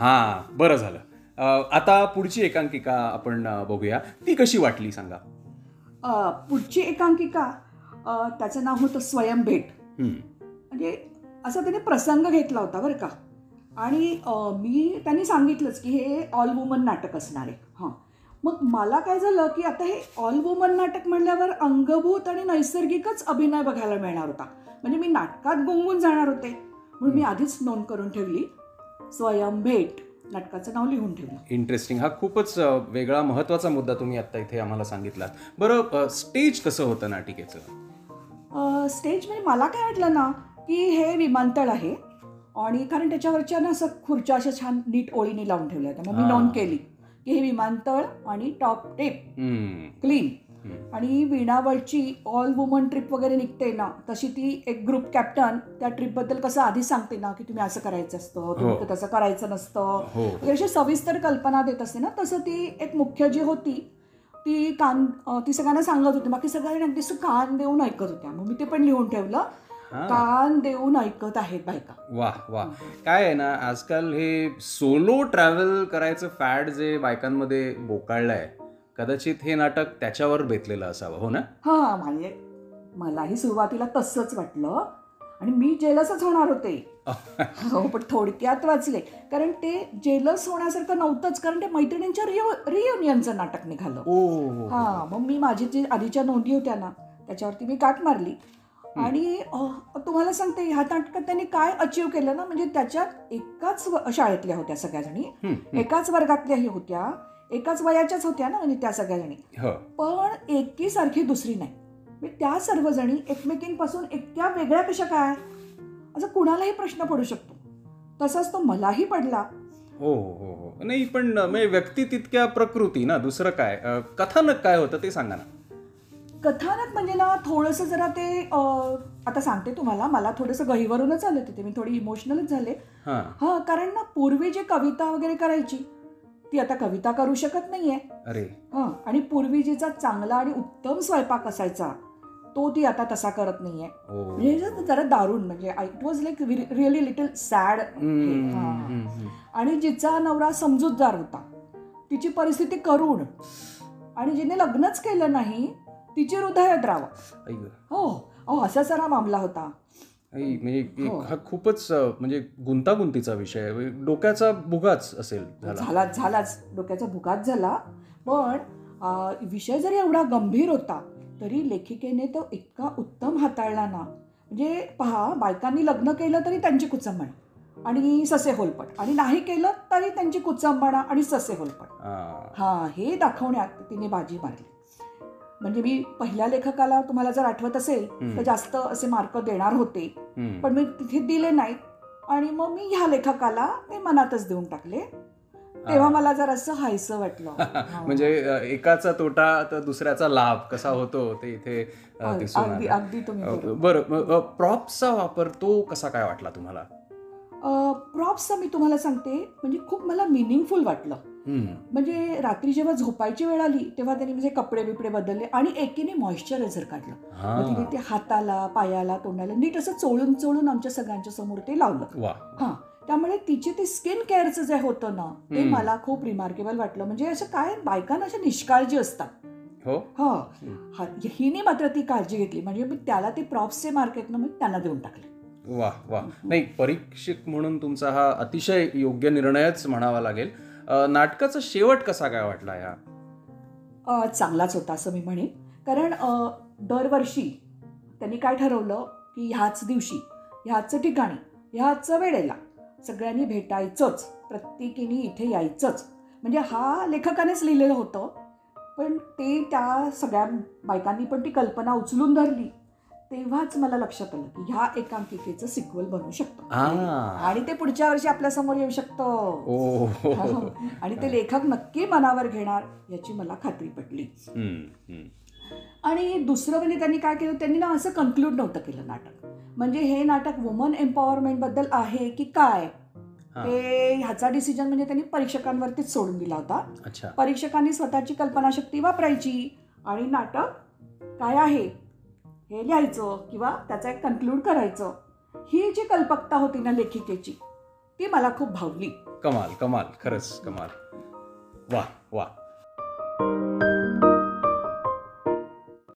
हा बरं झालं. आता पुढची एकांकिका आपण बघूया. ती कशी वाटली सांगा? पुढची एकांकिका त्याचं नाव होतं स्वयंभेट. म्हणजे असा त्याने प्रसंग घेतला होता बरं का. आणि मी त्यांनी सांगितलंच की हे ऑल वुमन नाटक असणार आहे. हां. मग मला काय झालं की आता हे ऑल वुमन नाटक म्हणल्यावर अंगभूत आणि नैसर्गिकच अभिनय बघायला मिळणार होता. म्हणजे मी नाटकात गुंगून जाणार होते. म्हणून मी आधीच नोंद करून ठेवली. स्वयंभेट नाटकाचं नाव लिहून ठेवलं इंटरेस्टिंग हा खूपच अ, वेगळा महत्त्वाचा मुद्दा तुम्ही आता इथे आम्हाला सांगितलात बरं अ, स्टेज कसं होतं नाटिकेचं अ, स्टेज म्हणजे मला काय वाटलं ना की हे विमानतळ आहे आणि कारण त्याच्यावरच्या ना असं खुर्च्या अशा छान नीट ओळीने लावून ठेवल्या होत्या मग मी हा. नोंद केली की हे विमानतळ आणि टॉप टेप हम्म. क्लीन. आणि विणावळची ऑल वुमन ट्रिप वगैरे निघते ना तशी ती एक ग्रुप कॅप्टन त्या ट्रिपबद्दल कसं आधी सांगते ना की तुम्ही असं करायचं असतं तुम्ही हो. तसं करायचं नसतं. हो. वगैरे अशी सविस्तर कल्पना देत असते ना तसं ती एक मुख्य जी होती ती कान ती सगळ्यांना सांगत होती. बाकी सगळ्यांनी अगदी कान देऊन ऐकत होत्या. मग मी ते पण लिहून ठेवलं. कान देऊन ऐकत आहेत बायका. वा वा काय आहे ना आजकाल हे सोलो ट्रॅव्हल करायचं फॅड जे बायकांमध्ये बोकाळलंय कदाचित हे नाटक त्याच्यावर बेतलेलं असावं हो ना? हा म्हणजे मलाही सुरुवातीला तसंच वाटलं. आणि मी जेलसच होणार होते. हो पण थोडक्यात वाचले. कारण ते जेलस होण्यासारखं नव्हतंच कारण ते मैत्रिणींच्या रियु रियुनियनचं नाटक निघालं. ओ हा मग मी माझी जी आधीच्या नोंदी होत्या ना त्याच्यावरती मी काट मारली. आणि तुम्हाला सांगते ह्या नाटकात त्यांनी काय अचीव केलं ना म्हणजे त्याच्यात एकाच शाळेतल्या होत्या सगळ्याजणी. एकाच वर्गातल्याही होत्या. एकाच वयाच्याच होत्या ना म्हणजे त्या सगळ्याजणी हो. पण एकीसारखी दुसरी नाही. म्हणजे त्या सर्वजणी एकमेकींपासून इतक्या वेगळ्या कशा काय? असं कुणालाही प्रश्न पडू शकतो. तसाच तो मलाही पडला. हो हो हो. नाही पण म्हणजे व्यक्ती तितक्या प्रकृती ना दुसरं काय? कथानक काय होतं ते सांगा ना. कथानक म्हणजे ना थोडंसं जरा ते अं, आता सांगते तुम्हाला मला थोडंसं गहिवरूनच आलं तिथे. मी थोडी इमोशनलच झाले. हा. हा कारण ना पूर्वी जी कविता वगैरे करायची ती आता कविता करू शकत नाहीये. अरे. हा आणि पूर्वी जिचा चांगला आणि उत्तम स्वयंपाक असायचा तो ती आता तसा करत नाहीये. ओ म्हणजे हे जरा दारुण म्हणजे it was like really little sad hmm, hmm, hmm. आणि जिचा नवरा समजूतदार होता तिची परिस्थिती करुण. आणि जिने लग्नच केलं नाही तिची हृदय द्राव आई गं. हो अहो असा सारा मामला होता. म्हणजे हो. हा खूपच म्हणजे गुंतागुंतीचा विषय आहे. म्हणजे डोक्याचा भुगाच असेल झाला. झाला झालाच. डोक्याचा भुकाच झाला. पण विषय जरी एवढा गंभीर होता तरी लेखिकेने तो इतका उत्तम हाताळला ना. म्हणजे पहा बायकांनी लग्न केलं तरी त्यांची कुचंबणा आणि ससे होलपट. आणि नाही केलं तरी त्यांची कुचंबणा आणि ससे होलपट. हा. हा हे दाखवण्यात तिने बाजी मारली. म्हणजे मी पहिल्या लेखकाला तुम्हाला जर आठवत असेल. तर जास्त असे मार्क देणार होते. पण मी तिथे दिले नाहीत आणि मग मी ह्या लेखकाला ते मनातच देऊन टाकले तेव्हा. मला जर असं हायचं वाटलं. म्हणजे एकाचा तोटा तर दुसऱ्याचा लाभ कसा होतो ते इथे अगदी तुम्ही. बरं प्रॉप्सचा वापर तो कसा काय वाटला तुम्हाला प्रॉप्सचं मी तुम्हाला सांगते म्हणजे खूप मला मिनिंगफुल वाटलं. म्हणजे रात्री जेव्हा झोपायची वेळ आली तेव्हा त्यांनी म्हणजे कपडे बिपडे बदलले आणि एकीने मॉइश्चरायझर काढलं. तिने ते हाताला पायाला तोंडाला नीट असं चोळून चोळून आमच्या सगळ्यांच्या समोर ते लावलं. वा. हा. त्यामुळे तिचे ते स्किन केअरचं जे होतं ना ते. मला खूप रिमार्केबल वाटलं. म्हणजे असं काय बायकांना अशा निष्काळजी असतात. हो. हिने मात्र ती काळजी घेतली. म्हणजे मी त्याला ते प्रॉप्सचे मार्केट ना मी त्यांना देऊन टाकले. वा वा. नाही परीक्षक म्हणून तुमचा हा अतिशय योग्य निर्णयच म्हणावा लागेल. नाटकाचा शेवट कसा काय वाटला या? चांगलाच होता असं मी म्हणेन. कारण दरवर्षी त्यांनी काय ठरवलं की ह्याच दिवशी ह्याच ठिकाणी ह्याच वेळेला सगळ्यांनी भेटायचंच प्रत्येकीने इथे यायचंच. म्हणजे हा लेखकानेच लिहिलेलं होतं पण ते त्या सगळ्या बायकांनी पण ती कल्पना उचलून धरली. तेव्हाच मला लक्षात आलं की ह्या एकांकिकेचं सिक्वल बनू शकतं. आणि ते पुढच्या वर्षी आपल्यासमोर येऊ शकतं. आणि ते लेखक नक्की मनावर घेणार याची मला खात्री पटली. आणि दुसरं म्हणजे त्यांनी काय केलं त्यांनी ना असं कन्क्लूड नव्हतं केलं नाटक म्हणजे हे नाटक वुमन एम्पॉवरमेंटबद्दल आहे की काय हा. ह्याचा डिसिजन म्हणजे त्यांनी परीक्षकांवरतीच सोडून दिला होता परीक्षकांनी स्वतःची कल्पनाशक्ती वापरायची आणि नाटक काय आहे हे लिहायचं किंवा त्याचं एक कन्क्लूड करायचं ही जी कल्पकता होती ना लेखिकेची ती मला खूप भावली. कमाल कमाल खरंच कमाल. वा वा.